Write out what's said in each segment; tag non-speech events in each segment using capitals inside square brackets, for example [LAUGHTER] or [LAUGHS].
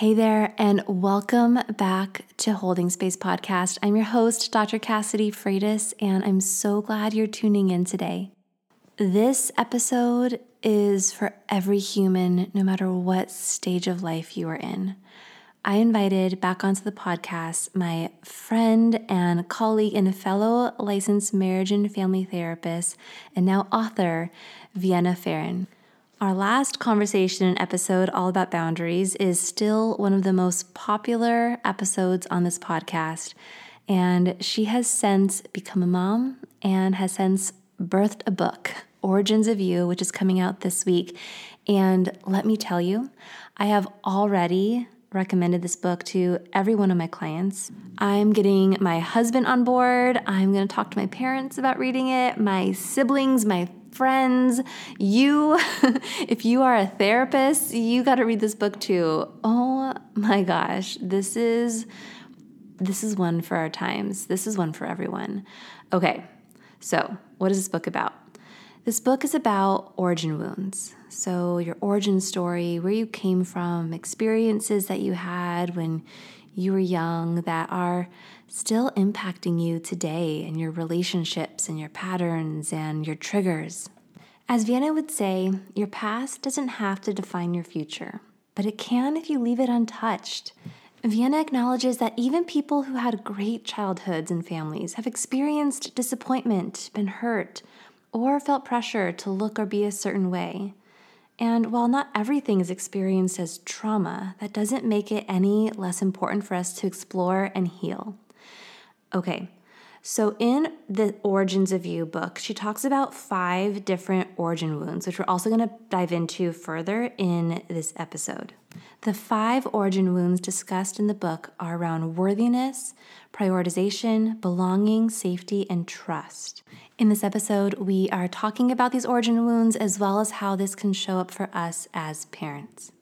Hey there, and welcome back to Holding Space Podcast. I'm your host, Dr. Cassidy Freitas, and I'm so glad you're tuning in today. This episode is for every human, no matter what stage of life you are in. I invited back onto the podcast my friend and colleague and fellow licensed marriage and family therapist, and now author, Vienna Pharaon. Our last conversation and episode, all about boundaries, is still one of the most popular episodes on this podcast. And she has since become a mom and has since birthed a book, Origins of You, which is coming out this week. And let me tell you, I have already recommended this book to every one of my clients. I'm getting my husband on board. I'm going to talk to my parents about reading it, my siblings, my friends, you, [LAUGHS] if you are a therapist, you got to read this book too. Oh my gosh, this is this is one for our times. This is one for everyone. Okay. So, what is this book about? This book is about origin wounds. So, your origin story, where you came from, experiences that you had when you were young that are still impacting you today and your relationships and your patterns and your triggers. As Vienna would say, your past doesn't have to define your future, but it can if you leave it untouched. Vienna acknowledges that even people who had great childhoods and families have experienced disappointment, been hurt, or felt pressure to look or be a certain way. And while not everything is experienced as trauma, that doesn't make it any less important for us to explore and heal. Okay, so in the Origins of You book, she talks about five different origin wounds, which we're also going to dive into further in this episode. The five origin wounds discussed in the book are around worthiness, prioritization, belonging, safety, and trust. In this episode, we are talking about these origin wounds as well as how this can show up for us as parents.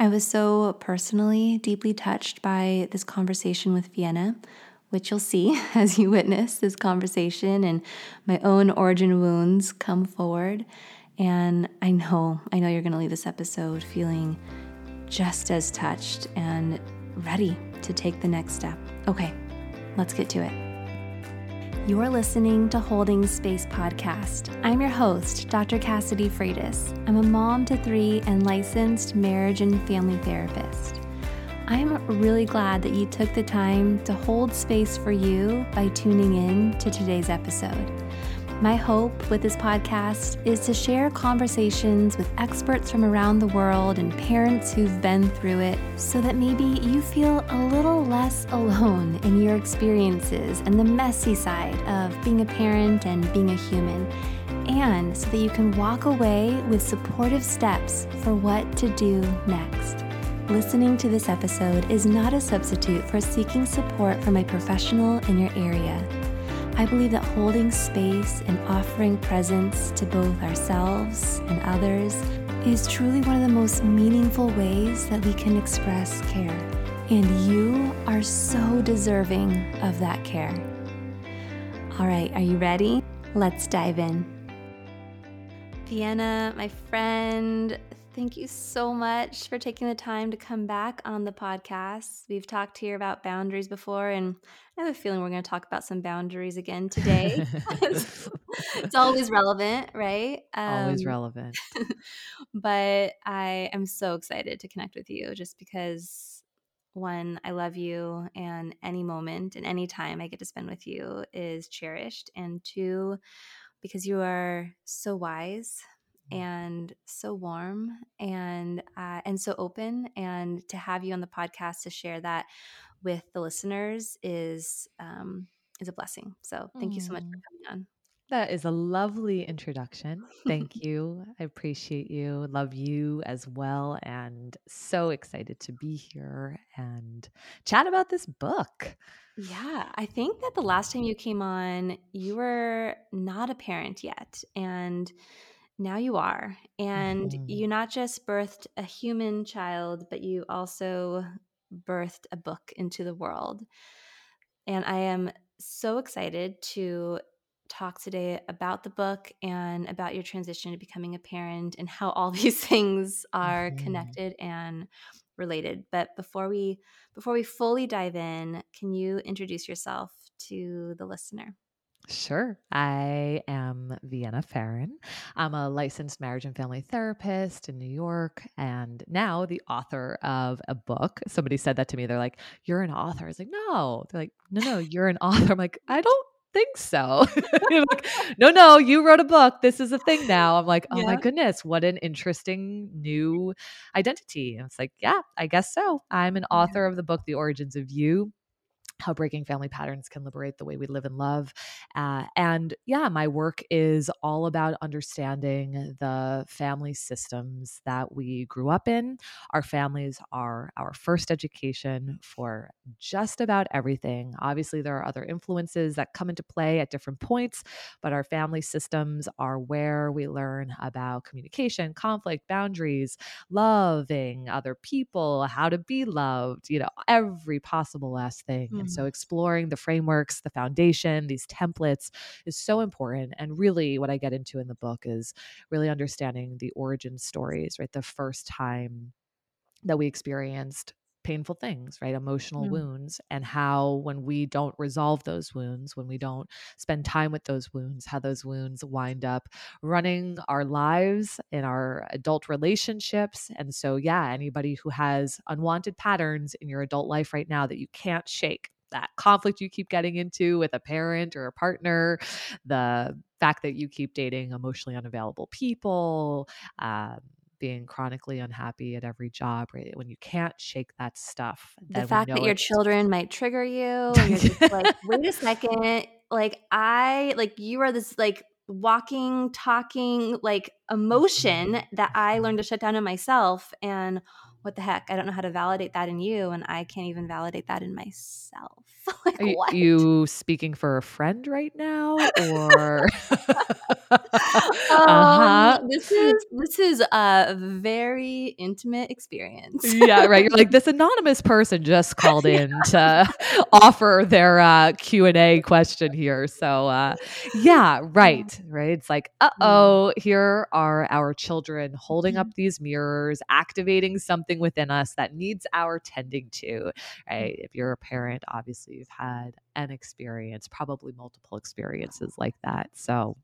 I was so personally deeply touched by this conversation with Vienna, which you'll see [LAUGHS] as you witness this conversation and my own origin wounds come forward. And I know, I know you're going to leave this episode feeling just as touched and ready to take the next step. Okay, let's get to it. You're listening to Holding Space Podcast. I'm your host, Dr. Cassidy Freitas. I'm a mom to three and licensed marriage and family therapist. I'm really glad that you took the time to hold space for you by tuning in to today's episode. My hope with this podcast is to share conversations with experts from around the world and parents who've been through it so that maybe you feel a little less alone in your experiences and the messy side of being a parent and being a human, and so that you can walk away with supportive steps for what to do next. Listening to this episode is not a substitute for seeking support from a professional in your area. I believe that holding space and offering presence to both ourselves and others is truly one of the most meaningful ways that we can express care. And you are so deserving of that care. All right, are you ready? Let's dive in. Vienna, my friend, Thank you so much for taking the time to come back on the podcast. We've talked here about boundaries before, and I have a feeling we're going to talk about some boundaries again today. [LAUGHS] [LAUGHS] it's always relevant, right? Um, always relevant. [LAUGHS] but I am so excited to connect with you just because one, I love you, and any moment and any time I get to spend with you is cherished. And two, because you are so wise and so warm and uh, and so open and to have you on the podcast to share that with the listeners is um, is a blessing so thank mm. you so much for coming on that is a lovely introduction. Thank [LAUGHS] you. I appreciate you. Love you as well. And so excited to be here and chat about this book. Yeah. I think that the last time you came on, you were not a parent yet. And now you are. And mm-hmm. you not just birthed a human child, but you also birthed a book into the world. And I am so excited to talk today about the book and about your transition to becoming a parent and how all [LAUGHS] these things are mm-hmm. connected and related. But before we before we fully dive in, can you introduce yourself to the listener? Sure. I am Vienna Pharaon. I'm a licensed marriage and family therapist in New York and now the author of a book. Somebody said that to me. They're like, You're an author. I was like, No. They're like, No, no, you're an author. I'm like, I don't think so. [LAUGHS] like, no, no, you wrote a book. This is a thing now. I'm like, oh yeah. my goodness, what an interesting new identity. And it's like, yeah, I guess so. I'm an author yeah. of the book, The Origins of You how breaking family patterns can liberate the way we live and love. Uh, and yeah, my work is all about understanding the family systems that we grew up in. Our families are our first education for just about everything. Obviously, there are other influences that come into play at different points, but our family systems are where we learn about communication, conflict, boundaries, loving other people, how to be loved, you know, every possible last thing. Mm-hmm. And so exploring the frameworks, the foundation, these templates is so important. And really, what I get into in the book is really understanding the origin stories, right? The first time that we experienced painful things, right? Emotional mm. wounds, and how when we don't resolve those wounds, when we don't spend time with those wounds, how those wounds wind up running our lives in our adult relationships. And so, yeah, anybody who has unwanted patterns in your adult life right now that you can't shake, that conflict you keep getting into with a parent or a partner, the fact that you keep dating emotionally unavailable people, um, being chronically unhappy at every job, right? When you can't shake that stuff, the fact that your children might trigger you, and you're just like, [LAUGHS] wait a second, like I, like you are this like walking, talking, like emotion mm-hmm. that I learned to shut down in myself, and what the heck? I don't know how to validate that in you, and I can't even validate that in myself. [LAUGHS] like, Are you, you, speaking for a friend right now, or? [LAUGHS] uh-huh. Um, this is this is a very intimate experience. yeah, right. You're like [LAUGHS] this anonymous person just called in to offer their uh, Q and A question here. So, uh, yeah, right, right. It's like, uh oh, here are our children holding up mm-hmm. these mirrors, activating something within us that needs our tending to. Mm. Right. If you're a parent, obviously you've had an experience, probably multiple experiences like that. So,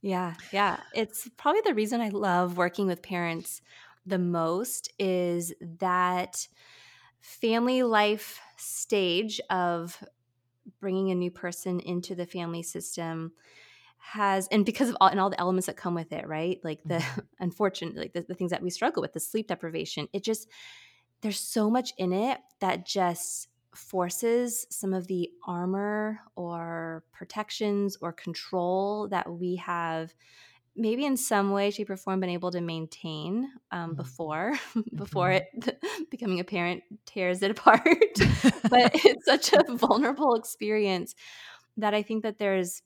yeah, yeah. It's probably the reason I love working with parents the most is that family life stage of bringing a new person into the family system has and because of all and all the elements that come with it right like the mm-hmm. [LAUGHS] unfortunate like the, the things that we struggle with the sleep deprivation it just there's so much in it that just forces some of the armor or protections or control that we have maybe in some way shape or form been able to maintain um, mm-hmm. before [LAUGHS] before mm-hmm. it [LAUGHS] becoming a parent tears it apart but it's such a vulnerable experience that i think that there's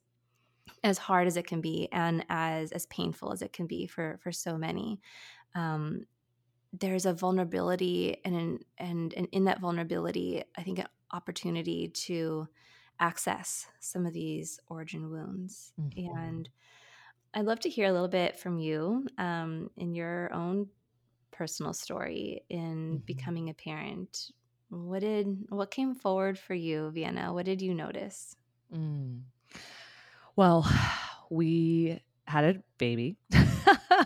as hard as it can be and as as painful as it can be for for so many um, there's a vulnerability and and and in that vulnerability i think an opportunity to access some of these origin wounds mm-hmm. and i'd love to hear a little bit from you um, in your own personal story in mm-hmm. becoming a parent what did what came forward for you vienna what did you notice mm. Well [SIGHS] we had a baby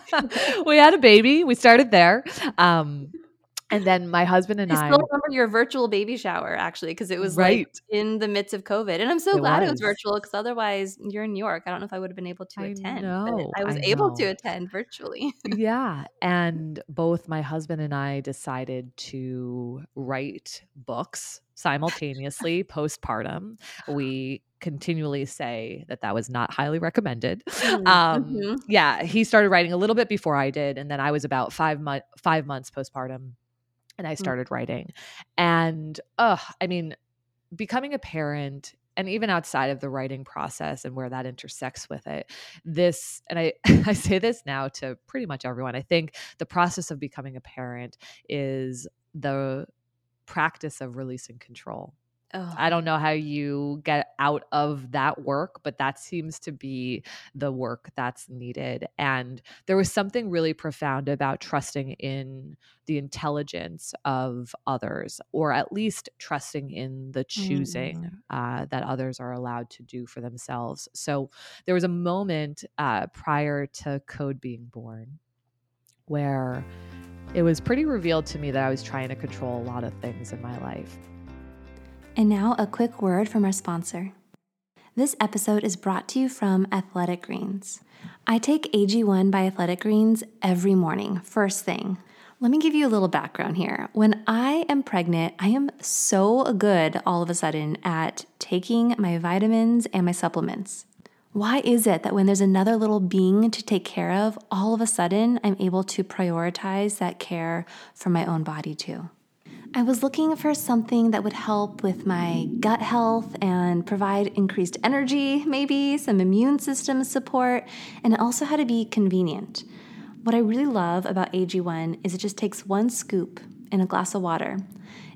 [LAUGHS] we had a baby. We started there. Um, and then my husband and I, I still remember your virtual baby shower actually because it was right. like in the midst of COVID, and I'm so it glad was. it was virtual because otherwise you're in New York. I don't know if I would have been able to I attend. Know, I was I able to attend virtually. yeah, and both my husband and I decided to write books simultaneously postpartum. We continually say that that was not highly recommended. [LAUGHS] Mm, um, mm-hmm. Yeah, he started writing a little bit before I did, and then I was about five month five months postpartum, and I mm. started mm. writing. And uh, I mean, becoming a parent and even outside of the writing process and where that intersects with it this and i [LAUGHS] i say this now to pretty much everyone i think the process of becoming a parent is the practice of releasing control Oh. I don't know how you get out of that work, but that seems to be the work that's needed. And there was something really profound about trusting in the intelligence of others, or at least trusting in the choosing mm. uh, that others are allowed to do for themselves. So there was a moment uh, prior to Code being born where it was pretty revealed to me that I was trying to control a lot of things in my life. And now, a quick word from our sponsor. This episode is brought to you from Athletic Greens. I take AG1 by Athletic Greens every morning, first thing. Let me give you a little background here. When I am pregnant, I am so good all of a sudden at taking my vitamins and my supplements. Why is it that when there's another little being to take care of, all of a sudden I'm able to prioritize that care for my own body too? I was looking for something that would help with my gut health and provide increased energy, maybe some immune system support, and it also had to be convenient. What I really love about AG1 is it just takes one scoop in a glass of water.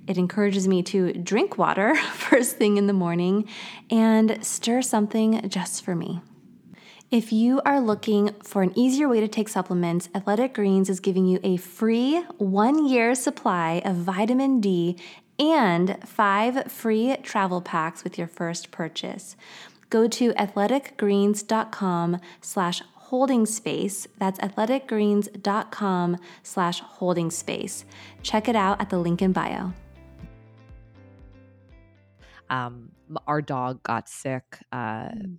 It encourages me to drink water [LAUGHS] first thing in the morning and stir something just for me. If you are looking for an easier way to take supplements, Athletic Greens is giving you a free one year supply of vitamin D and five free travel packs with your first purchase. Go to athleticgreens.com slash holding space. That's athleticgreens.com slash holding space. Check it out at the link in bio. Um, our dog got sick. Uh, mm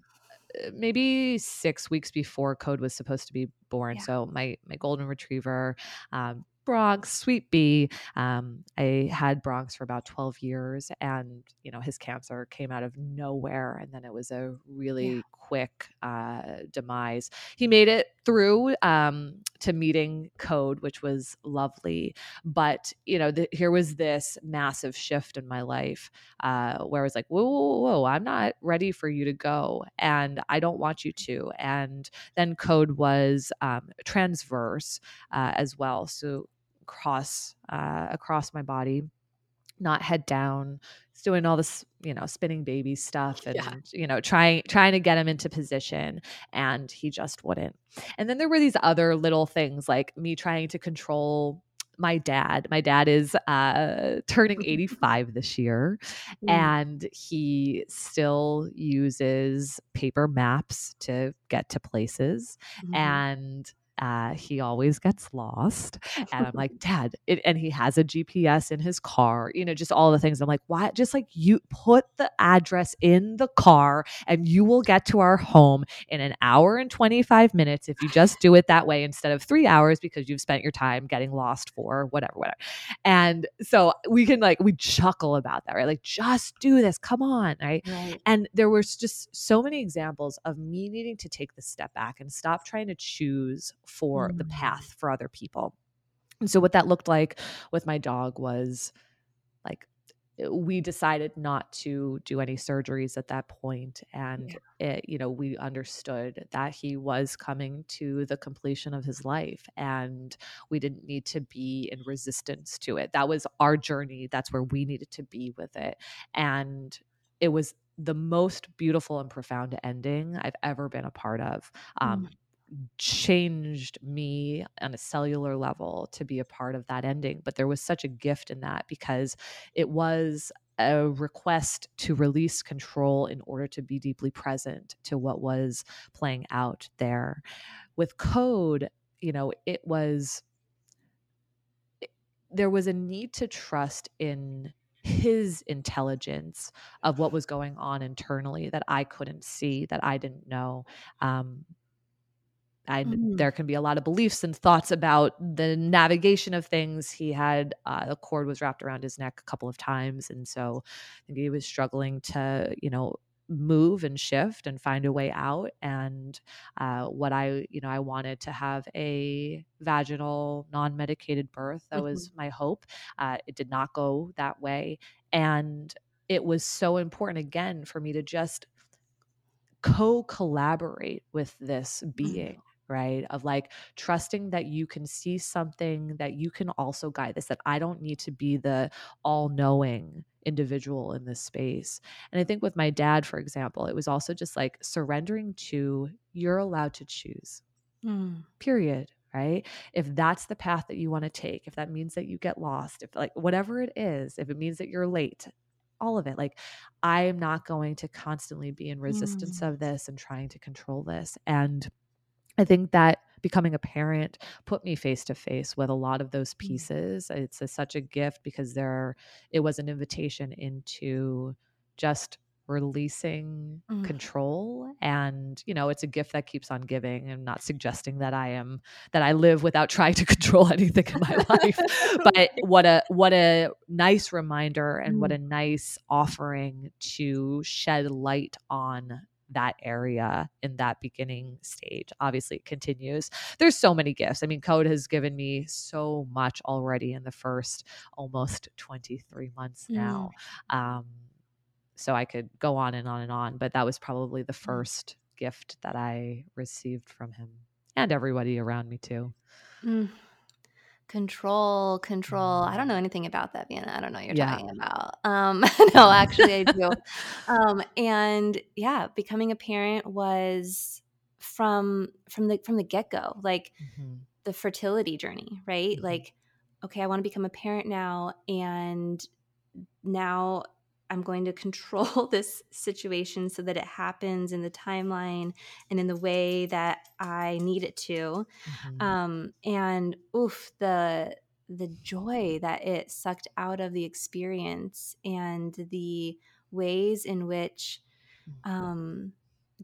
maybe six weeks before Code was supposed to be born. Yeah. So my my golden retriever um, Bronx, Sweet Bee. Um, I had Bronx for about 12 years, and you know his cancer came out of nowhere, and then it was a really yeah. Quick uh, demise. He made it through um, to meeting Code, which was lovely, but you know the, here was this massive shift in my life uh, where I was like, whoa, whoa, whoa, I'm not ready for you to go, and I don't want you to. And then Code was um, transverse uh, as well, so across uh, across my body not head down doing all this you know spinning baby stuff and yeah. you know trying trying to get him into position and he just wouldn't and then there were these other little things like me trying to control my dad my dad is uh turning [LAUGHS] 85 this year mm. and he still uses paper maps to get to places mm. and uh, he always gets lost. And I'm like, [LAUGHS] Dad, it, and he has a GPS in his car, you know, just all the things. I'm like, why? Just like you put the address in the car and you will get to our home in an hour and 25 minutes if you just do it that way instead of three hours because you've spent your time getting lost for whatever, whatever. And so we can like, we chuckle about that, right? Like, just do this. Come on. Right. right. And there was just so many examples of me needing to take the step back and stop trying to choose for mm. the path for other people. And so what that looked like with my dog was like eh, we decided not to do any surgeries at that point and yeah. it, you know we understood that he was coming to the completion of his life and we didn't need to be in resistance to it that was our journey that's where we needed to be with it and it was the most beautiful and profound ending I've ever been a part of. Um, mm changed me on a cellular level to be a part of that ending. But there was such a gift in that because it was a request to release control in order to be deeply present to what was playing out there. With code, you know, it was, there was a need to trust in his intelligence of what was going on internally that I couldn't see, that I didn't know. Um, I, mm. there can be a lot of beliefs and thoughts about the navigation of things. He had uh, a cord was wrapped around his neck a couple of times, and so I think he was struggling to, you know, move and shift and find a way out. And uh, what I, you know, I wanted to have a vaginal, non-medicated birth. That mm-hmm. was my hope. Uh, it did not go that way, and it was so important again for me to just co-collaborate with this being right? Of like trusting that you can see something that you can also guide this, that I don't need to be the all knowing individual in this space. And I think with my dad, for example, it was also just like surrendering to you're allowed to choose, mm. period. Right. If that's the path that you want to take, if that means that you get lost, if like whatever it is, if it means that you're late, all of it, like I am not going to constantly be in resistance mm. of this and trying to control this. And I think that becoming a parent put me face to face with a lot of those mm. pieces. It's a, such a gift because there it was an invitation into just releasing mm. control and you know it's a gift that keeps on giving i'm not suggesting that i am that i live without [LAUGHS] trying to control anything in my life [LAUGHS] but what a what a nice reminder and mm. what a nice offering to shed light on that area in that beginning stage. Obviously, it continues. There's so many gifts. I mean, code has given me so much already in the first almost 23 months now. Mm. Um, so I could go on and on and on, but that was probably the mm. first gift that I received from him and everybody around me too. Mm. Control, control. I don't know mm. anything about that, Vienna. I don't know what you're yeah. talking about. Um, [LAUGHS] no, actually, I do. [LAUGHS] um, and yeah, becoming a parent was from from the from the get go, like mm-hmm. the fertility journey, right? Mm-hmm. Like, okay, I want to become a parent now, and now I'm going to control [LAUGHS] this situation so that it happens in the timeline and in the way that I need it to. Mm-hmm. Um, and oof, the the joy that it sucked out of the experience and the ways in which mm-hmm. um,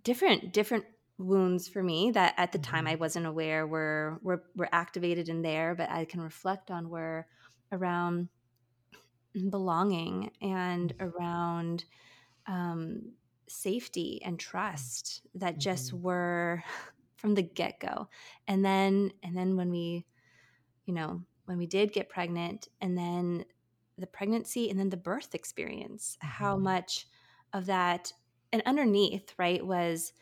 different different wounds for me that at the mm-hmm. time I wasn't aware were were were activated in there, but I can reflect on were around belonging and mm-hmm. around um, safety and trust that just mm-hmm. were [LAUGHS] from the get-go and then and then when we you know when we did get pregnant and then the pregnancy and then the birth experience mm-hmm. how much of that and underneath right was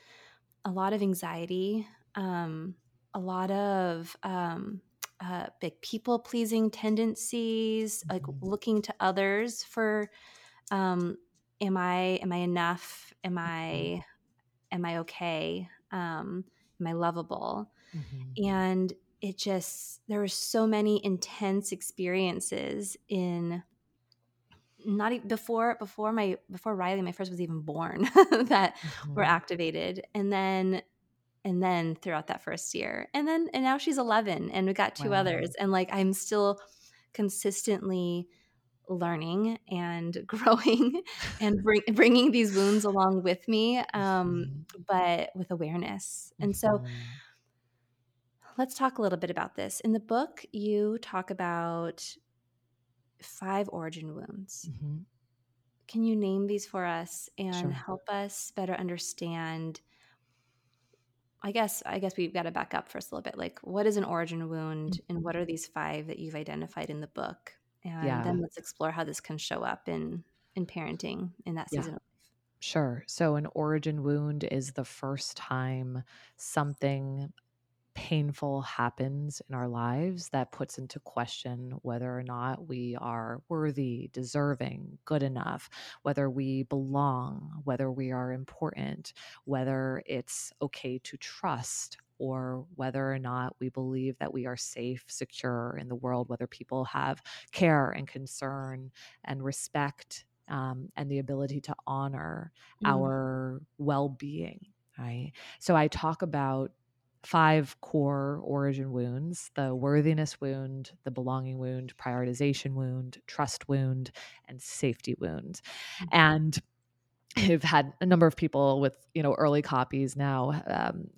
a lot of anxiety um, a lot of um, uh, big people pleasing tendencies, like mm-hmm. looking to others for, um, am I am I enough? Am mm-hmm. I am I okay? Um, am I lovable? Mm-hmm. And it just there were so many intense experiences in not even before before my before Riley my first was even born [LAUGHS] that mm-hmm. were activated and then and then throughout that first year and then and now she's 11 and we got two wow. others and like i'm still consistently learning and [LAUGHS] growing and bring, bringing these wounds along with me um, mm-hmm. but with awareness and so mm-hmm. let's talk a little bit about this in the book you talk about five origin wounds mm-hmm. can you name these for us and sure. help us better understand I guess I guess we've got to back up first a little bit. Like, what is an origin wound, mm-hmm. and what are these five that you've identified in the book? And yeah. then let's explore how this can show up in in parenting in that season yeah. Sure. So, an origin wound is the first time something painful happens in our lives that puts into question whether or not we are worthy, deserving, good enough, whether we belong, whether we are important, whether it's okay to trust or whether or not we believe that we are safe, secure in the world, whether people have care and concern and respect um, and the ability to honor mm. our well being. Right. So I talk about five core origin wounds the worthiness wound, the belonging wound, prioritization wound, trust wound, and safety wound. Mm-hmm. And [LAUGHS] I've had a number of people with you know early copies now um,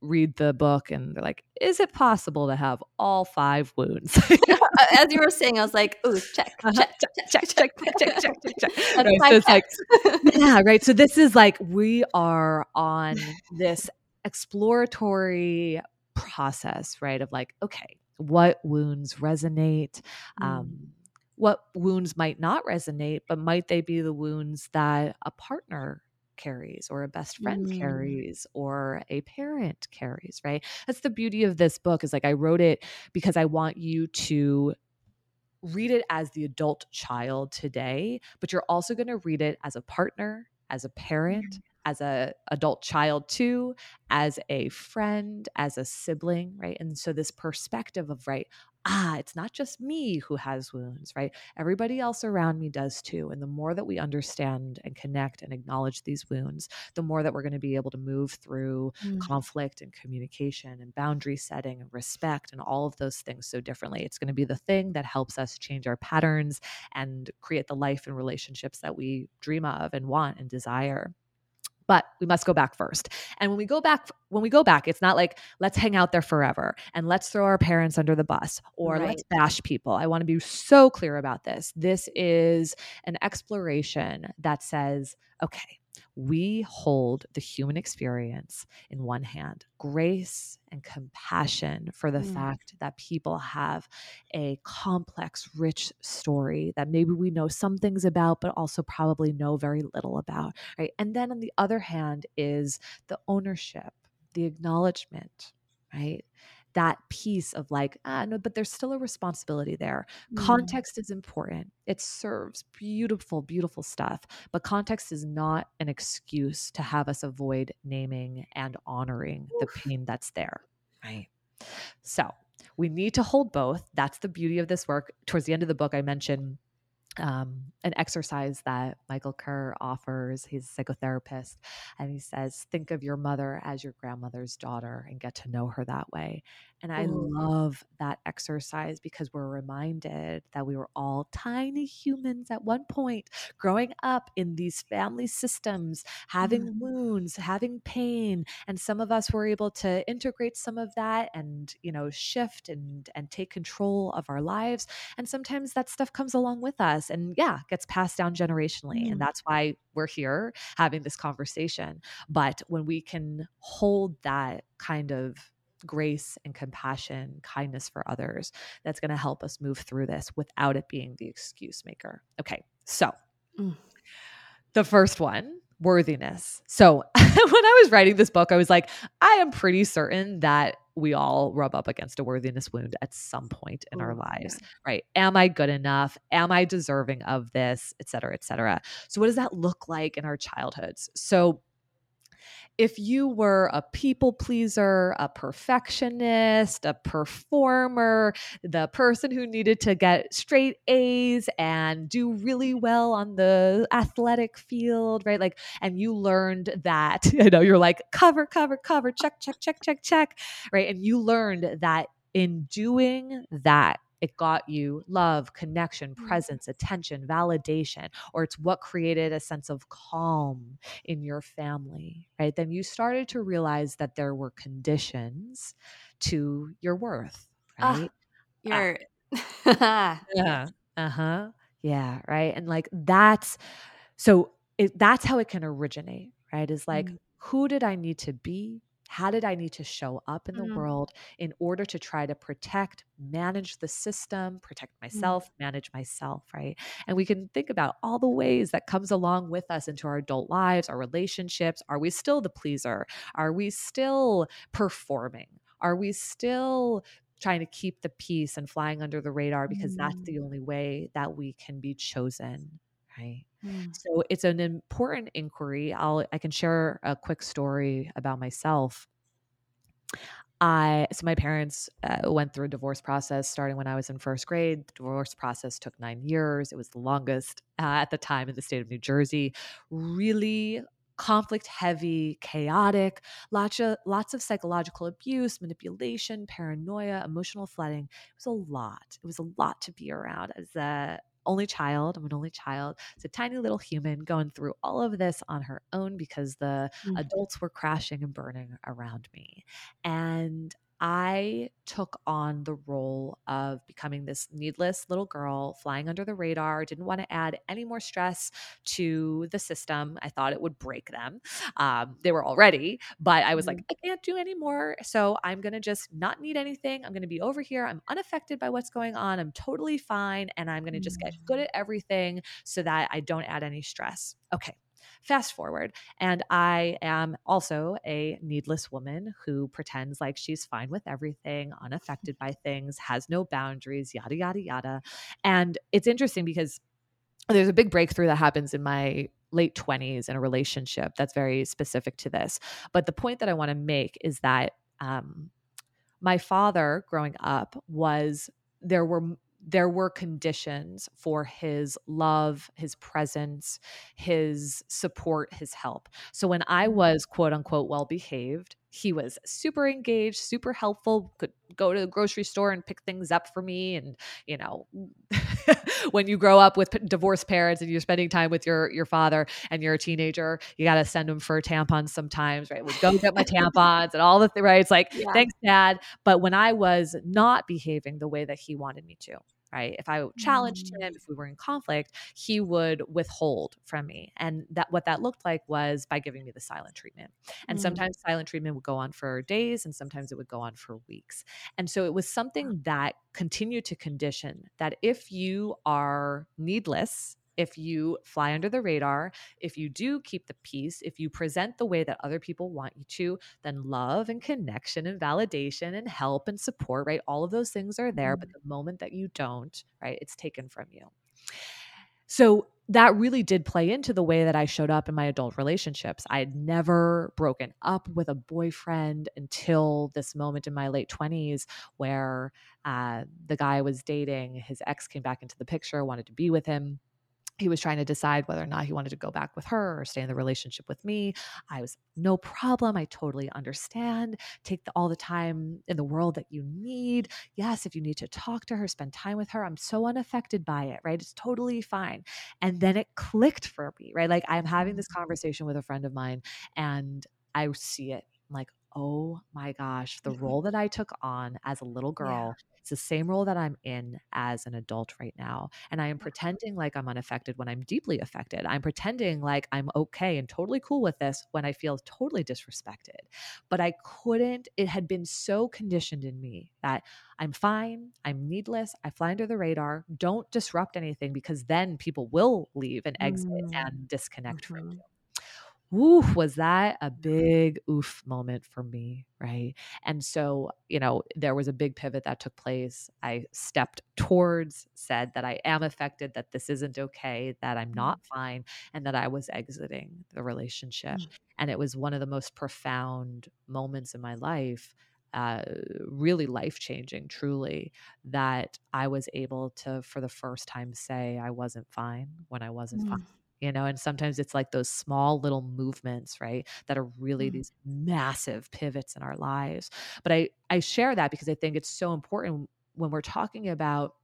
read the book and they're like, "Is it possible to have all five wounds?" [LAUGHS] [LAUGHS] As you were saying, I was like, "Ooh, check, check, check, check, check, check, check, check, check." Right, so it's like, yeah, right. So this is like we are on this exploratory process, right? Of like, okay, what wounds resonate? Mm. Um, what wounds might not resonate, but might they be the wounds that a partner carries or a best friend mm. carries or a parent carries, right? That's the beauty of this book is like I wrote it because I want you to read it as the adult child today, but you're also going to read it as a partner, as a parent, mm-hmm. As a adult child too, as a friend, as a sibling, right? And so this perspective of right, ah, it's not just me who has wounds, right? Everybody else around me does too. And the more that we understand and connect and acknowledge these wounds, the more that we're going to be able to move through mm. conflict and communication and boundary setting and respect and all of those things so differently. It's going to be the thing that helps us change our patterns and create the life and relationships that we dream of and want and desire but we must go back first. And when we go back, when we go back, it's not like let's hang out there forever and let's throw our parents under the bus or right. let's bash people. I want to be so clear about this. This is an exploration that says, okay, we hold the human experience in one hand grace and compassion for the mm. fact that people have a complex, rich story that maybe we know some things about, but also probably know very little about. Right. And then on the other hand is the ownership, the acknowledgement, right? That piece of like, ah, no, but there's still a responsibility there. Mm. Context is important. It serves beautiful, beautiful stuff, but context is not an excuse to have us avoid naming and honoring Oof. the pain that's there. Right. So we need to hold both. That's the beauty of this work. Towards the end of the book, I mentioned um, an exercise that Michael Kerr offers. He's a psychotherapist, and he says, Think of your mother as your grandmother's daughter and get to know her that way. And I Ooh. love that exercise because we're reminded that we were all tiny humans at one point, growing up in these family systems, having mm. wounds, having pain. And some of us were able to integrate some of that and, you know, shift and and take control of our lives. And sometimes that stuff comes along with us and yeah, gets passed down generationally. Mm. And that's why we're here having this conversation. But when we can hold that kind of grace and compassion, kindness for others that's going to help us move through this without it being the excuse maker. Okay, so mm. the first one worthiness. So [LAUGHS] when I was writing this book, I was like, I am pretty certain that we all rub up against a worthiness wound at some point in Ooh, our lives, yeah. right? Am I good enough? Am I deserving of this, et cetera, et cetera? So, what does that look like in our childhoods? So, if you were a people pleaser, a perfectionist, a performer, the person who needed to get straight A's and do really well on the athletic field, right? Like, and you learned that, [LAUGHS] you know, you're like, cover, cover, cover, check, check, check, check, check, right? And you learned that in doing that it got you love, connection, mm. presence, attention, validation, or it's what created a sense of calm in your family, right? Then you started to realize that there were conditions to your worth, ah, right? you're [LAUGHS] yeah. Uh-huh. Yeah, right. And like that's so it, that's how it can originate, right? Is like mm. who did I need to be how did I need to show up in the mm. world in order to try to protect, manage the system, protect mm. myself, mm. manage myself, right? And we can think about all the ways that comes along with us into our adult lives, our relationships. Are we still the pleaser? Are we still performing? Are we still trying to keep the peace and flying under the radar because mm. that's the only way that we can be chosen right mm. so it's an important inquiry i'll i can share a quick story about myself I so my parents uh, went through a divorce process starting when I was in first grade. The divorce process took nine years. It was the longest uh, at the time in the state of New Jersey. Really conflict heavy, chaotic, lots of lots of psychological abuse, manipulation, paranoia, emotional flooding. It was a lot. It was a lot to be around as a only child. I'm an only child. It's a tiny little human going through all of this on her own because the mm-hmm. adults were crashing and burning around me. And I took on the role of becoming this needless little girl flying under the radar. Didn't want to add any more stress to the system. I thought it would break them. Um, they were already, but I was mm-hmm. like, I can't do any more. So I'm going to just not need anything. I'm going to be over here. I'm unaffected by what's going on. I'm totally fine. And I'm going to just get good mm. at everything so that I don't add any stress. Okay. Fast forward, and I am also a needless woman who pretends like she's fine with everything, unaffected by things, has no boundaries, yada, yada, yada. And it's interesting because there's a big breakthrough that happens in my late 20s in a relationship that's very specific to this. But the point that I want to make is that um, my father growing up was there were there were conditions for his love, his presence, his support, his help. So when I mm. was quote unquote well behaved, he was super engaged, super helpful, could go to the grocery store and pick things up for me. And, you know, [LAUGHS] when you grow up with divorced parents and you're spending time with your your father and you're a teenager, you got to send him for tampons sometimes, right? We go get my tampons and all the things, right? It's like, yeah. thanks, dad. But when I was not behaving the way that he wanted me to, right? If I challenged him, mm. if we were in conflict, he would withhold from me. And that what that looked like was by giving me the silent treatment. And mm. sometimes silent treatment would go on for days and sometimes it would go on for weeks. And so it was something that continued to condition that if you are needless if you fly under the radar, if you do keep the peace, if you present the way that other people want you to, then love and connection and validation and help and support, right? All of those things are there. But mm-hmm. the moment that you don't, right, it's taken from you. So that really did play into the way that I showed up in my adult relationships. I had never broken up with a boyfriend until this moment in my late 20s where uh, the guy I was dating, his ex came back into the picture, wanted to be with him he was trying to decide whether or not he wanted to go back with her or stay in the relationship with me. I was no problem. I totally understand. Take the, all the time in the world that you need. Yes, if you need to talk to her, spend time with her. I'm so unaffected by it, right? It's totally fine. And then it clicked for me, right? Like I'm having this mm-hmm. conversation with a friend of mine and I see it. I'm like, oh my gosh, the role that I took on as a little girl yeah. It's the same role that I'm in as an adult right now. And I am pretending like I'm unaffected when I'm deeply affected. I'm pretending like I'm okay and totally cool with this when I feel totally disrespected. But I couldn't, it had been so conditioned in me that I'm fine, I'm needless, I fly under the radar. Don't disrupt anything because then people will leave and exit mm. and disconnect mm-hmm. from you oof, was that a big oof moment for me, right? And so, you know, there was a big pivot that took place. I stepped towards, said that I am affected, that this isn't okay, that I'm mm. not fine, and that I was exiting the relationship. Mm. And it was one of the most profound moments in my life. Uh, really life changing, truly, that I was able to, for the first time, say I wasn't fine when I wasn't mm. fine you know and sometimes it's like those small little movements right that are really mm. these massive pivots in our lives but i i share that because i think it's so important when we're talking about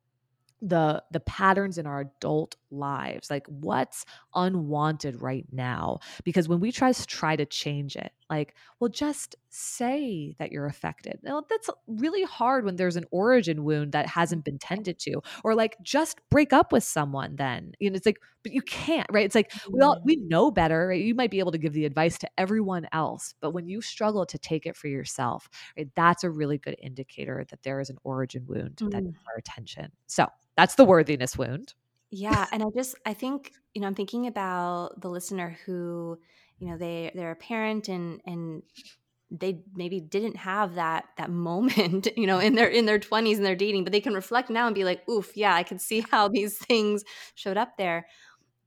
the the patterns in our adult lives like what's unwanted right now because when we try to try to change it like well just say that you're affected now that's really hard when there's an origin wound that hasn't been tended to or like just break up with someone then you know it's like but you can't right it's like we all we mm-hmm. know better right? you might be able to give the advice to everyone else but when you struggle to take it for yourself right that's a really good indicator that there is an origin wound mm. that needs our attention so that's the worthiness wound. Yeah, and I just I think, you know, I'm thinking about the listener who, you know, they they're a parent and and they maybe didn't have that that moment, [LAUGHS] you know, in their in their 20s and they're dating, but they can reflect now and be like, "Oof, yeah, I can see how these [LAUGHS] things showed up there."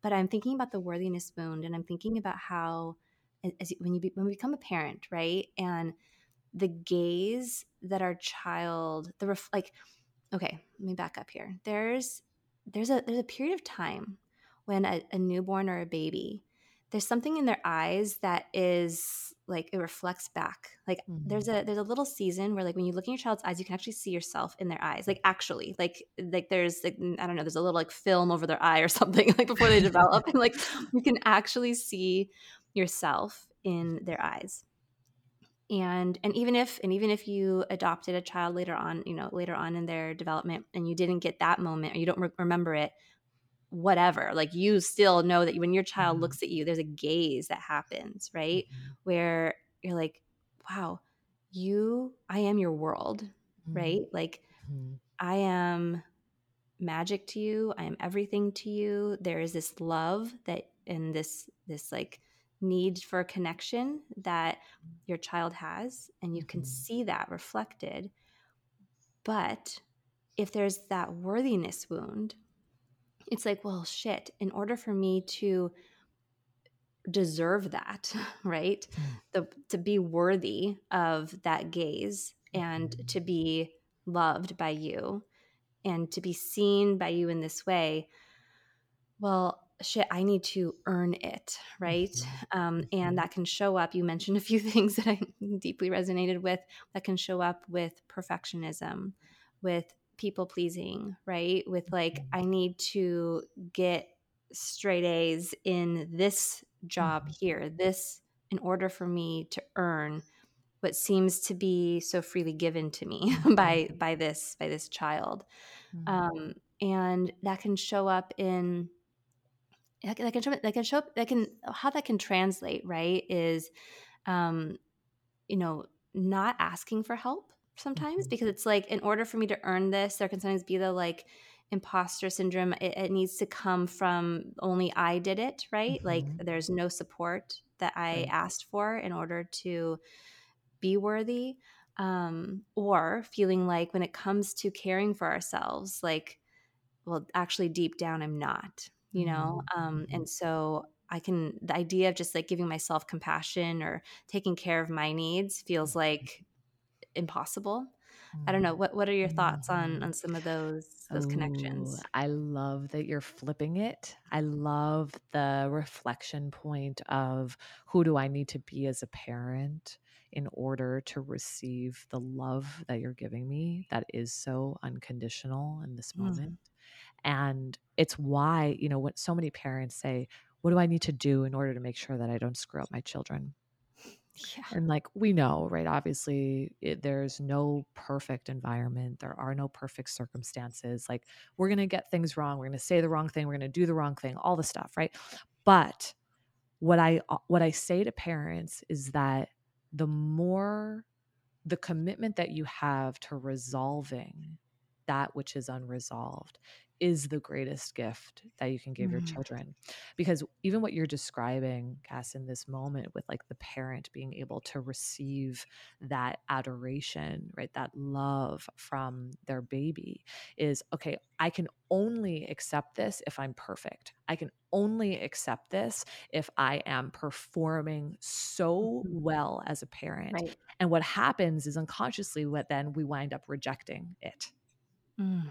But I'm thinking about the worthiness wound and I'm thinking about how as when you be, when we become a parent, right? And the gaze that our child the ref, like okay, let me back up here. There's there's a there's a period of time when a, a newborn or a baby there's something in their eyes that is like it reflects back. Like mm-hmm. there's a there's a little season where like when you look in your child's eyes you can actually see yourself in their eyes. Like actually like like there's like i don't know there's a little like film over their eye or [LAUGHS] something like before they develop. And like you can actually see yourself in their eyes. And and even if and even if you adopted a child later on you know later on in their development and you didn't get that moment or you don't re- remember it whatever like you still know that when your child mm-hmm. looks at you there's a gaze that happens right mm-hmm. where you're like wow you i am your world mm-hmm. right like i am magic to you. I am everything to you. There is this love that and this this like need for connection that your child has and you can see that reflected. But if there's that worthiness wound, it's like, well, shit, in order for me to deserve that, [LAUGHS] right? Mm. The to be worthy of that gaze and Mhm. to be loved by you and to be seen by you in this way, well, shit, I need to earn it, right? Mhm. Um, and that can show up. You mentioned a few [LAUGHS] things that I deeply resonated with that can show up with perfectionism, with people pleasing, right? With like, Mhm. I need to get straight A's in this job Mhm. here, this in order for me to earn what seems to be so freely given to me [LAUGHS] by Mhm. by this by this child Mhm. um, and that can show up in that can, that can show that can show up that can how that can translate right is um, you know not asking for help sometimes Mhm. because it's like in order for me to earn this there can sometimes be the like imposter syndrome it, it needs to come from only i did it right like Mhm. there's no support that i Right. asked for in order to be worthy um, or feeling like when it comes to caring for ourselves like well actually deep down i'm not you know Mhm. um, Mhm. and so i can the idea of just like giving myself compassion or taking care of my needs feels like impossible i don't know what what are your thoughts on Mhm. on some of those those Oh, connections I love that you're flipping it. I love the reflection point of who do I need to be as a parent in order to receive the love that you're giving me that is so unconditional in this Mm, moment. And it's why, you know, what so many parents say, What do I need to do in order to make sure that I don't screw up my children? Yeah And like we know, right? Obviously, it, there's no perfect environment. There are no perfect circumstances. Like we're going to get things wrong. We're going to say the wrong thing. We're going to do the wrong thing, all the stuff, right? But what I uh, what I say to parents is that the more the commitment that you have to resolving that which is unresolved is the greatest gift that you can give your Mm, children because even what you're describing cass in this moment with like the parent being able to receive that adoration right that love from their baby is okay i can only accept this if i'm perfect. I can only accept this if i am performing so mhm, well as a parent. Right. And what happens is unconsciously what then we wind up rejecting it. Mm,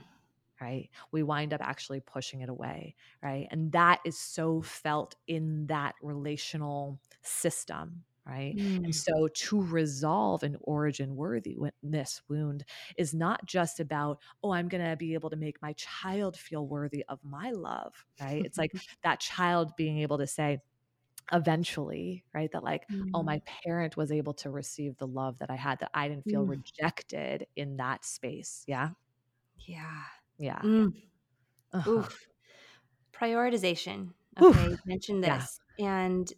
right? We wind up actually pushing it away, right? And that is so felt in that relational system, right? And mm, so to resolve an origin worthiness wound is not just about, oh, I'm going to be able to make my child feel worthy of my love, right? It's like [LAUGHS] that child being able to say, eventually, right? That like, oh, my mm, parent was able to receive the love that I had, that I didn't feel mm, rejected in that space. Yeah. yeah Yeah. mm, Uh-huh. oof prioritization okay you mentioned Yeah. this and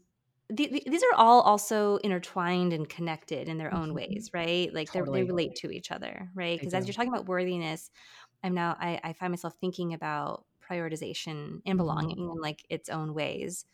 the, the- these are all also intertwined and connected in their own Mhm. ways right like they they relate to each other right because as you're talking about worthiness i'm now I, I find myself thinking about prioritization and Mhm. belonging in like its own ways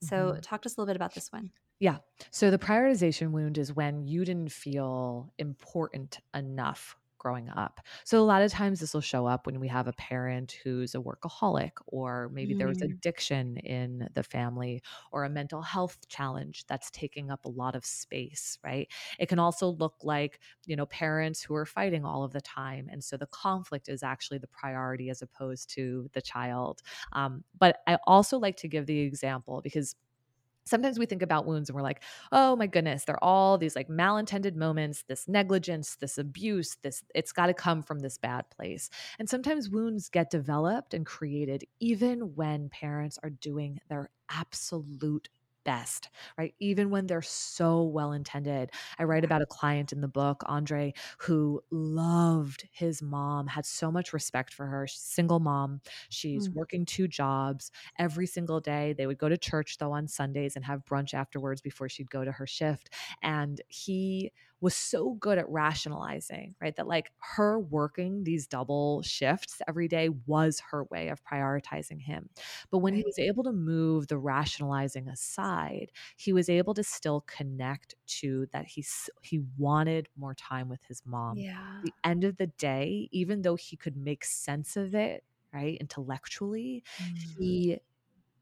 so Mhm. talk to us a little bit about this one Yeah. So the prioritization wound is when you didn't feel important enough growing up. So a lot of times this will show up when we have a parent who's a workaholic or maybe there was Mm, addiction in the family or a mental health challenge that's taking up a lot of space, right? It can also look like, you know, parents who are fighting all of the time and so the conflict is actually the priority as opposed to the child. Um, but I also like to give the example because sometimes we think about wounds and we're like, oh my goodness, they're all these like malintended moments, this negligence, this abuse, this, it's got to come from this bad place. And sometimes wounds get developed and created even when parents are doing their absolute best, right? Even when they're so well intended. I write about a client in the book, Andre, who loved his mom, had so much respect for her. She's a single mom. She's Mm, working two jobs every single day. They would go to church though on Sundays and have brunch afterwards before she'd go to her shift. And he was so good at rationalizing, right? That like her working these double shifts every day was her way of prioritizing him. But when he was able to move the rationalizing aside, he was able to still connect to that he he wanted more time with his mom. Yeah. the end of the day, even though he could make sense of it, right, intellectually, mm. he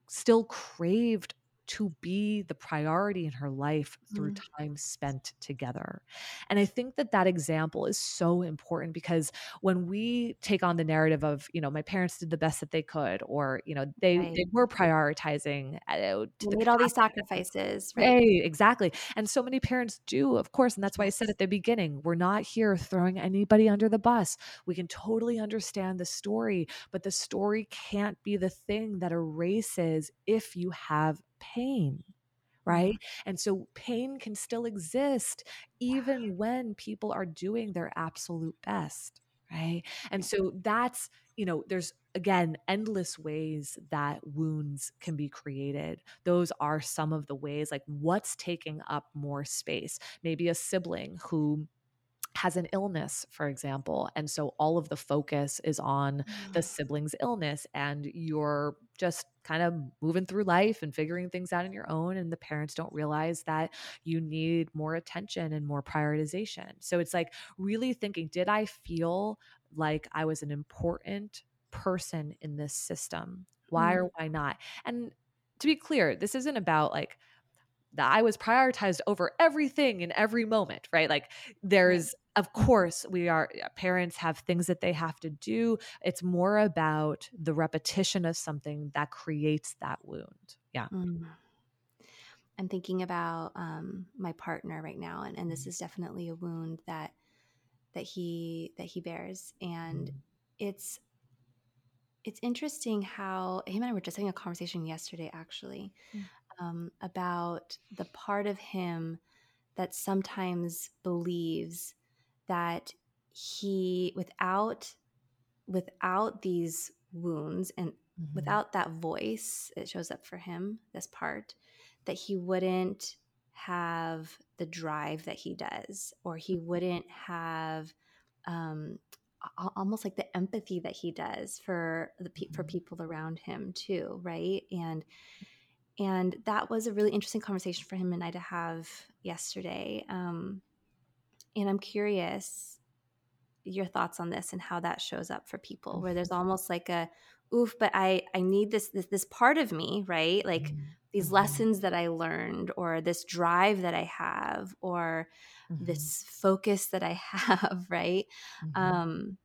still craved to be the priority in her life through mm. time spent together. And I think that that example is so important because when we take on the narrative of, you know, my parents did the best that they could, or, you know, they, right. they were prioritizing, uh, to made all these sacrifices. Right? right, exactly. And so many parents do, of course. And that's why I said at the beginning, we're not here throwing anybody under the bus. We can totally understand the story, but the story can't be the thing that erases if you have pain right? Mm-hmm. And so pain can still exist even when people are doing their absolute best, right? And so that's, you know, there's again endless ways that wounds can be created. Those are some of the ways like what's taking up more space. Maybe a sibling who has an illness, for example. And so all of the focus is on the sibling's illness, and you're just kind of moving through life and figuring things out on your own. And the parents don't realize that you need more attention and more prioritization. So it's like really thinking did I feel like I was an important person in this system? Why mm. or why not? And to be clear, this isn't about like, that I was prioritized over everything in every moment, right? Like there's of course we are parents have things that they have to do. It's more about the repetition of something that creates that wound. Yeah. Mm. I'm thinking about um, my partner right now, and, and this mm. is definitely a wound that that he that he bears, and mm. it's it's interesting how him and I were just having a conversation yesterday, actually, mm um, about the part of him that sometimes believes that he without without these wounds and mm-hmm. without that voice it shows up for him this part that he wouldn't have the drive that he does or he wouldn't have um, almost like the empathy that he does for the for mm-hmm. people around him too right and and that was a really interesting conversation for him and I to have yesterday. Um, and I'm curious your thoughts on this and how that shows up for people, where there's mm-hmm. almost like a, oof, but I I need this this this part of me, right? Like mm-hmm. these mm-hmm. lessons that I learned, or this drive that I have, or mm-hmm. this focus that I [LAUGHS] have, right? Mm-hmm. Um,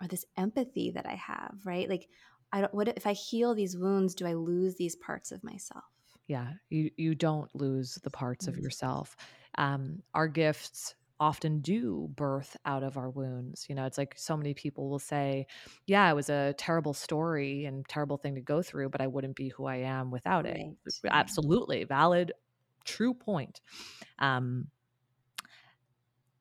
or this empathy that I have, right? Like I don't what if I heal these wounds, do I lose these parts of myself? Yeah, you you don't lose the parts of yourself. Um, our gifts often do birth out of our wounds. You know, it's like so many people will say, "Yeah, it was a terrible story and terrible thing to go through, but I wouldn't be who I am without right. it." Absolutely valid, true point. Um,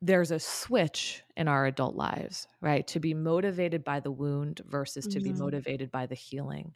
there's a switch in our adult lives, right? To be motivated by the wound versus to mm-hmm. be motivated by the healing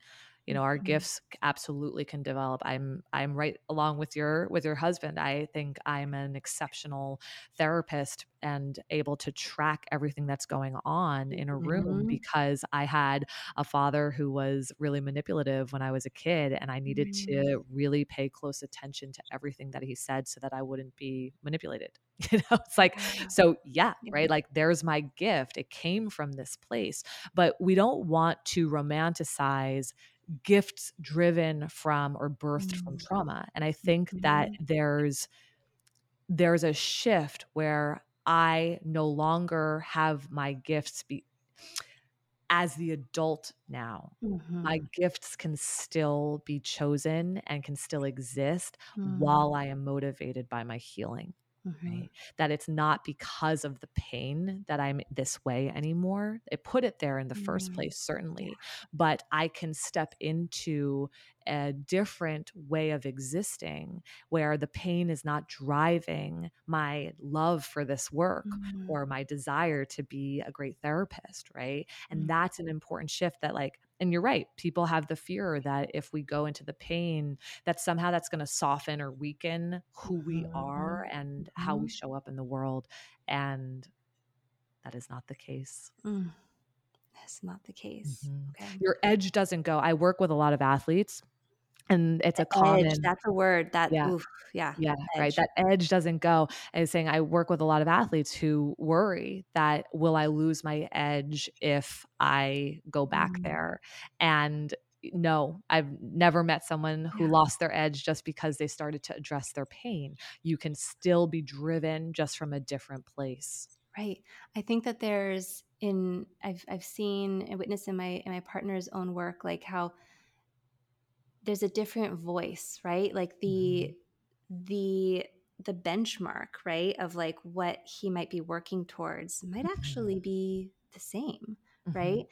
you know our mm-hmm. gifts absolutely can develop. I'm i'm right along with your with your husband. I think i'm an exceptional therapist and able to track everything that's going on in a room mm-hmm. because i had a father who was really manipulative when i was a kid and i needed mm-hmm. to really pay close attention to everything that he said so that i wouldn't be manipulated [LAUGHS] you know? It's like so yeah. right? Like there's my gift. It came from this place but we don't want to romanticize gifts driven from or birthed mm-hmm. from trauma and i think mm-hmm. that there's there's a shift where i no longer have my gifts be as the adult now mm-hmm. my gifts can still be chosen and can still exist while mm. i am motivated by my healing. Right? That it's not because of the pain that I'm this way anymore. It put it there in the mm-hmm. first place, certainly, but I can step into a different way of existing where the pain is not driving my love for this work mm-hmm. or my desire to be a great therapist, right? And mm-hmm. that's an important shift that, like, and you're right people have the fear that if we go into the pain that somehow that's going to soften or weaken who we are Mhm. and how we Mhm. show up in the world and that is not the case Mm. That's not the case. Mhm. Okay. your edge doesn't go i work with a lot of athletes and it's a The edge, common that's a word that yeah oof, yeah. yeah, right. That edge doesn't go. And saying I work with a lot of athletes who worry that will I lose my edge if I go back Mm. there? And no, I've never met someone who Yeah. lost their edge just because they started to address their pain. You can still be driven just from a different place. Right. I think that there's in I've I've seen and witnessed in my in my partner's own work like how there's a different voice, right? Like the the the benchmark, right, of like what he might be working towards might Mhm. actually be the same, Mhm. right?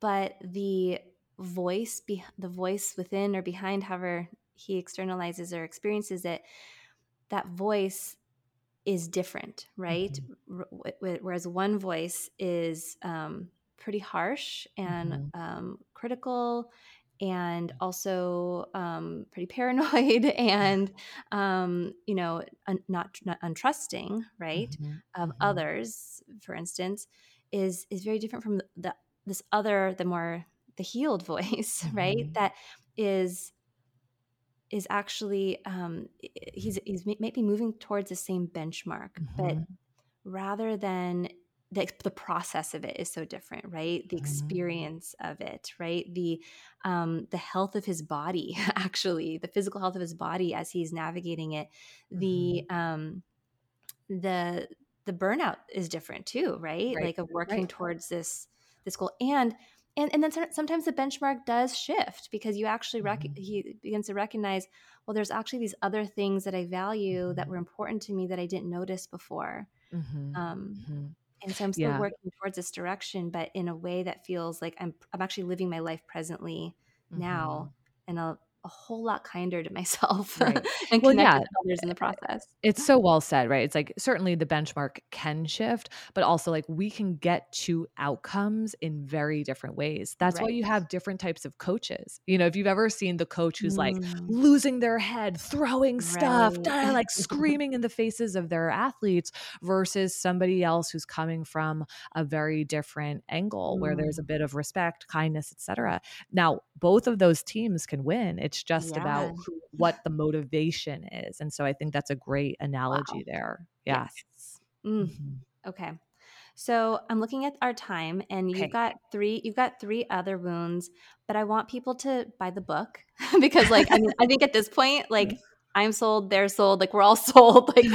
But the voice be the voice within or behind however he externalizes or experiences it, that voice is different, right? Mhm. Wh- Whereas one voice is um, pretty harsh and Mhm. um, critical, and also um, pretty paranoid, [LAUGHS] and [LAUGHS] um, you know, un- not not untrusting, right, Mhm. of Mhm. others. For instance, is is very different from the, this other, the more the healed [LAUGHS] voice, right? Mhm. That is is actually um, he's he's may- maybe moving towards the same benchmark, but Mhm. rather than the, the process of it is so different right the Mhm. experience of it right the um the health of his body [LAUGHS] actually the physical health of his body as he's navigating it the um the the burnout is different too right, Right. like of working Right. towards this this goal and and and then sometimes the benchmark does shift because you actually rec- Mhm. he begins to recognize well there's actually these other things that i value that were important to me that i didn't notice before Mhm. um Mhm. And so i'm still Yeah. working towards this direction but in a way that feels like i'm i'm actually living my life presently now Mhm. and a, a whole lot kinder to myself Right. [LAUGHS] and Well, yeah, others in the process It's so well said, right? It's like certainly the benchmark can shift, but also like we can get to outcomes in very different ways. That's why you have different types of coaches. You know, if you've ever seen the coach who's like Mm, losing their head, throwing stuff, right da, [LAUGHS] like [LAUGHS] screaming in the faces of their athletes versus somebody else who's coming from a very different angle where there's a Mm, bit of respect, kindness, etc. Now, both of those teams can win. It's just yeah about what the motivation is. And so I think that's a great analogy wow there. Yes Mm, Mhm. okay so i'm looking at our time and you've got three you've got three other wounds but i want people to buy the book [LAUGHS] because like i mean i think at this point [LAUGHS] like i'm sold they're sold like we're all [LAUGHS] sold like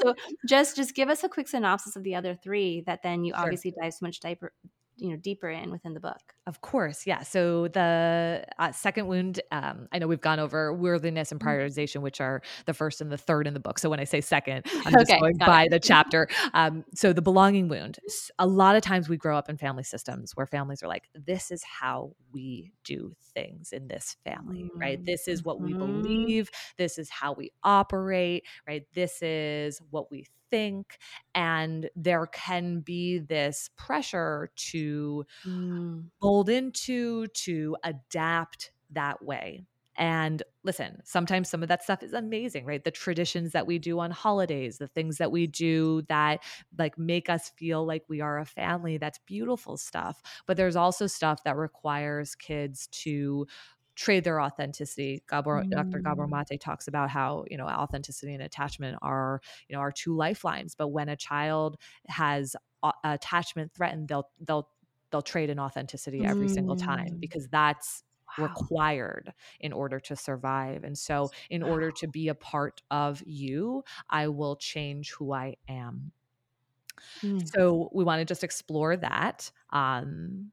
so just just give us a quick synopsis of the other three that then you Sure. obviously dive so much deeper you know deeper in within the book Of course, yeah. So the uh, second wound, um, I know we've gone over worthiness and Mhm. prioritization, which are the first and the third in the book. So when I say second, I'm just okay going by it the chapter. Um, so the belonging wound. A lot of times we grow up in family systems where families are like, "This is how we do things in this family, right? This is what we Mhm. believe. This is how we operate, right? This is what we." think and there can be this pressure to Mm. Into to adapt that way. And listen, sometimes some of that stuff is amazing, right? The traditions that we do on holidays, the things that we do that like make us feel like we are a family, that's beautiful stuff. But there's also stuff that requires kids to trade their authenticity. Gabor, Dr. Gabor Mm. Mate talks about how, you know, authenticity and attachment are, you know, are two lifelines. But when a child has attachment threatened, they'll they'll they'll trade in authenticity every single time Mm. because that's wow required in order to survive. And so, in order to be a part of you, I will change who I am. Mm. So, we want to just explore that. Um,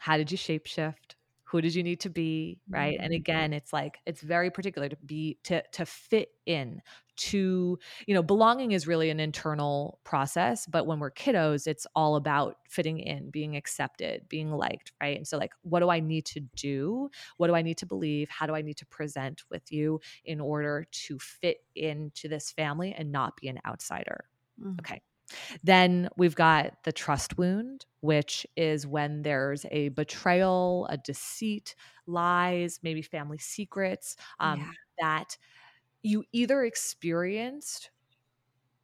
how did you shapeshift? Who did you need to be? Right. And Mm. again, it's like it's very particular to be to to fit in to, you know, belonging is really an internal process, but when we're kiddos, it's all about fitting in, being accepted, being liked, right? And so like what do I need to do? What do I need to believe? How do I need to present with you in order to fit into this family and not be an outsider? Mm. Okay. Then we've got the trust wound, which is when there's a betrayal, a deceit, lies, maybe family secrets um, Yeah. that you either experienced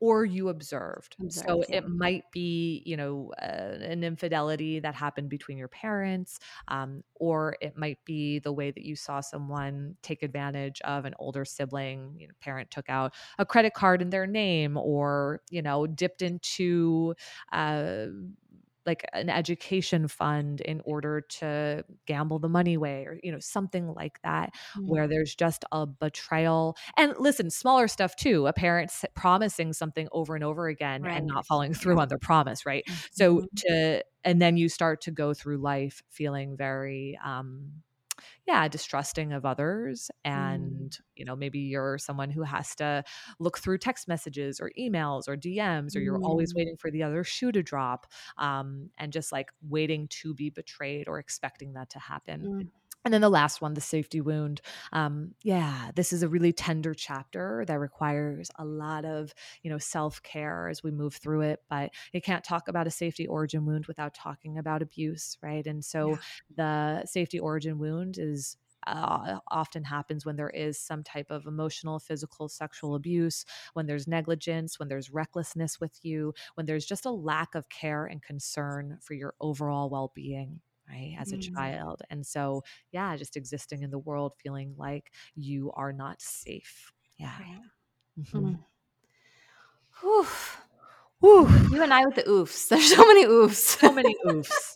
or you observed. so yeah. it might be, you know, uh, an infidelity that happened between your parents, um, or it might be the way that you saw someone take advantage of an older sibling. You know, parent took out a credit card in their name, or you know, dipped into. Uh, like an education fund in order to gamble the money away or you know something like that Mm. where there's just a betrayal and listen smaller stuff too a parent promising something over and over again Right. and not following through on their promise right so Mhm. to and then you start to go through life feeling very um yeah distrusting of others Mm. and you know maybe you're someone who has to look through text messages or emails or dms or you're always Mm. waiting for the other shoe to drop um, and just like waiting to be betrayed or expecting that to happen Mm. And then the last one, the safety wound. Um, yeah, this is a really tender chapter that requires a lot of, you know, self care as we move through it. But you can't talk about a safety origin wound without talking about abuse, right? And so the safety origin wound is uh, often happens when there is some type of emotional, physical, sexual abuse, when there's negligence, when there's recklessness with you, when there's just a lack of care and concern for your overall well being. Right, as a Mm. child. And so, yeah, just existing in the world feeling like you are not safe. Yeah. Right. Mhm. Mm. Whew. Whew. You and I with the oofs. [LAUGHS] There's so many oofs. So many oofs.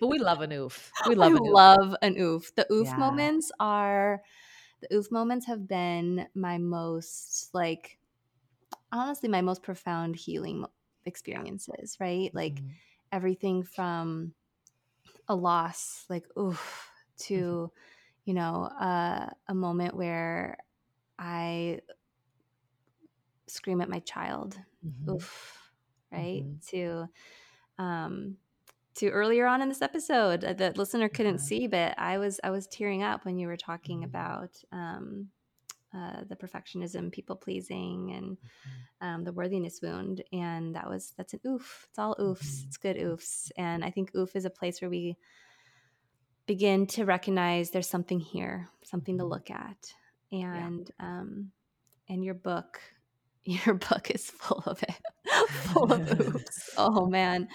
But we love an oof. We love I an oof. love an oof. The oof Yeah. moments are the oof moments have been my most like honestly my most profound healing experiences, right? Like Mhm. everything from a loss, like oof, to you know, uh, a moment where I scream at my child, Mhm. oof, right? Mhm. To um to earlier on in this episode uh, the listener couldn't Yeah. see but i was i was tearing up when you were talking Mhm. about um uh, the perfectionism people pleasing and Mhm. um, the worthiness wound and that was that's an oof. It's all oofs. Mhm. it's good oofs. And i think oof is a place where we begin to recognize there's something here something to Mhm. look at. And um and your book [LAUGHS] your book is full of it [LAUGHS] full of [LAUGHS] oops. Oh man.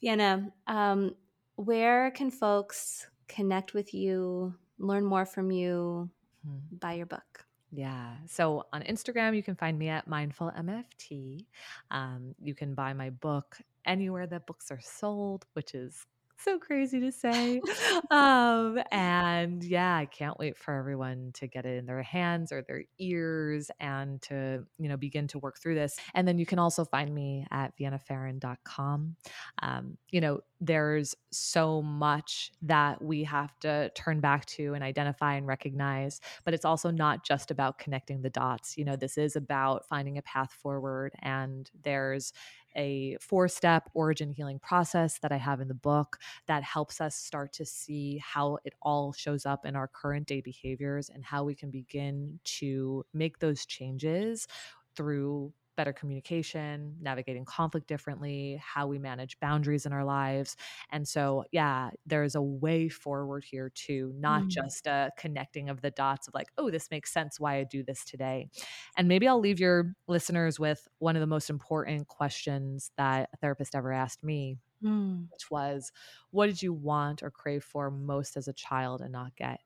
Vienna um where can folks connect with you learn more from you Mhm. buy your book Yeah. So on Instagram, you can find me at Mindful MFT. Um, you can buy my book anywhere that books are sold, which is so crazy to say. [LAUGHS] um, and yeah, I can't wait for everyone to get it in their hands or their ears and to, you know, begin to work through this. And then you can also find me at viennapharaon.com. Um, you know, there's so much that we have to turn back to and identify and recognize but it's also not just about connecting the dots. You know, this is about finding a path forward. And there's a four step origin healing process that I have in the book that helps us start to see how it all shows up in our current day behaviors and how we can begin to make those changes through better communication, navigating conflict differently, how we manage boundaries in our lives. And so, yeah, there's a way forward here too, not Mm. just a connecting of the dots of like, oh, this makes sense why I do this today. And maybe I'll leave your listeners with one of the most important questions that a therapist ever asked me, Mm. which was, what did you want or crave for most as a child and not get?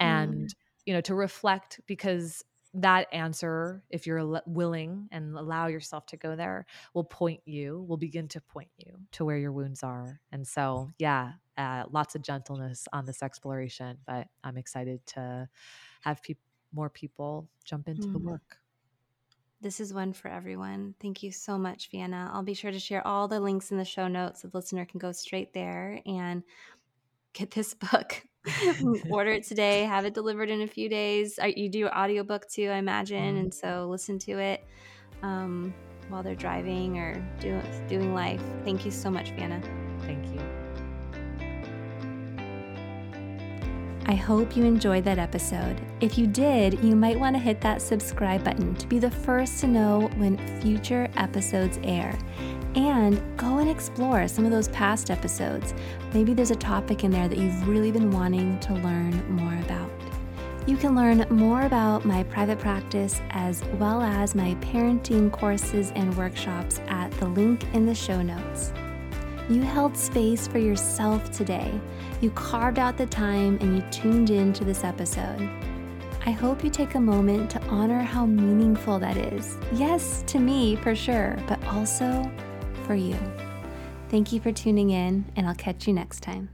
And, Mm. you know, to reflect because that answer, if you're willing and allow yourself to go there, will point you, will begin to point you to where your wounds are. And so, yeah, uh, lots of gentleness on this exploration, but I'm excited to have peop more people jump into the Mm. work. This is one for everyone. Thank you so much, Vienna. I'll be sure to share all the links in the show notes so the listener can go straight there and get this [LAUGHS] book. [LAUGHS] Order it today, have it delivered in a few days. You do audiobook too, I imagine, and so listen to it um, while they're driving or do, doing life. Thank you so much, Vienna. Thank you. I hope you enjoyed that episode. If you did, you might want to hit that subscribe button to be the first to know when future episodes air. And go and explore some of those past episodes. Maybe there's a topic in there that you've really been wanting to learn more about. You can learn more about my private practice as well as my parenting courses and workshops at the link in the show notes. You held space for yourself today. You carved out the time and you tuned in to this episode. I hope you take a moment to honor how meaningful that is. Yes, to me for sure, but also for you. Thank you for tuning in, and I'll catch you next time.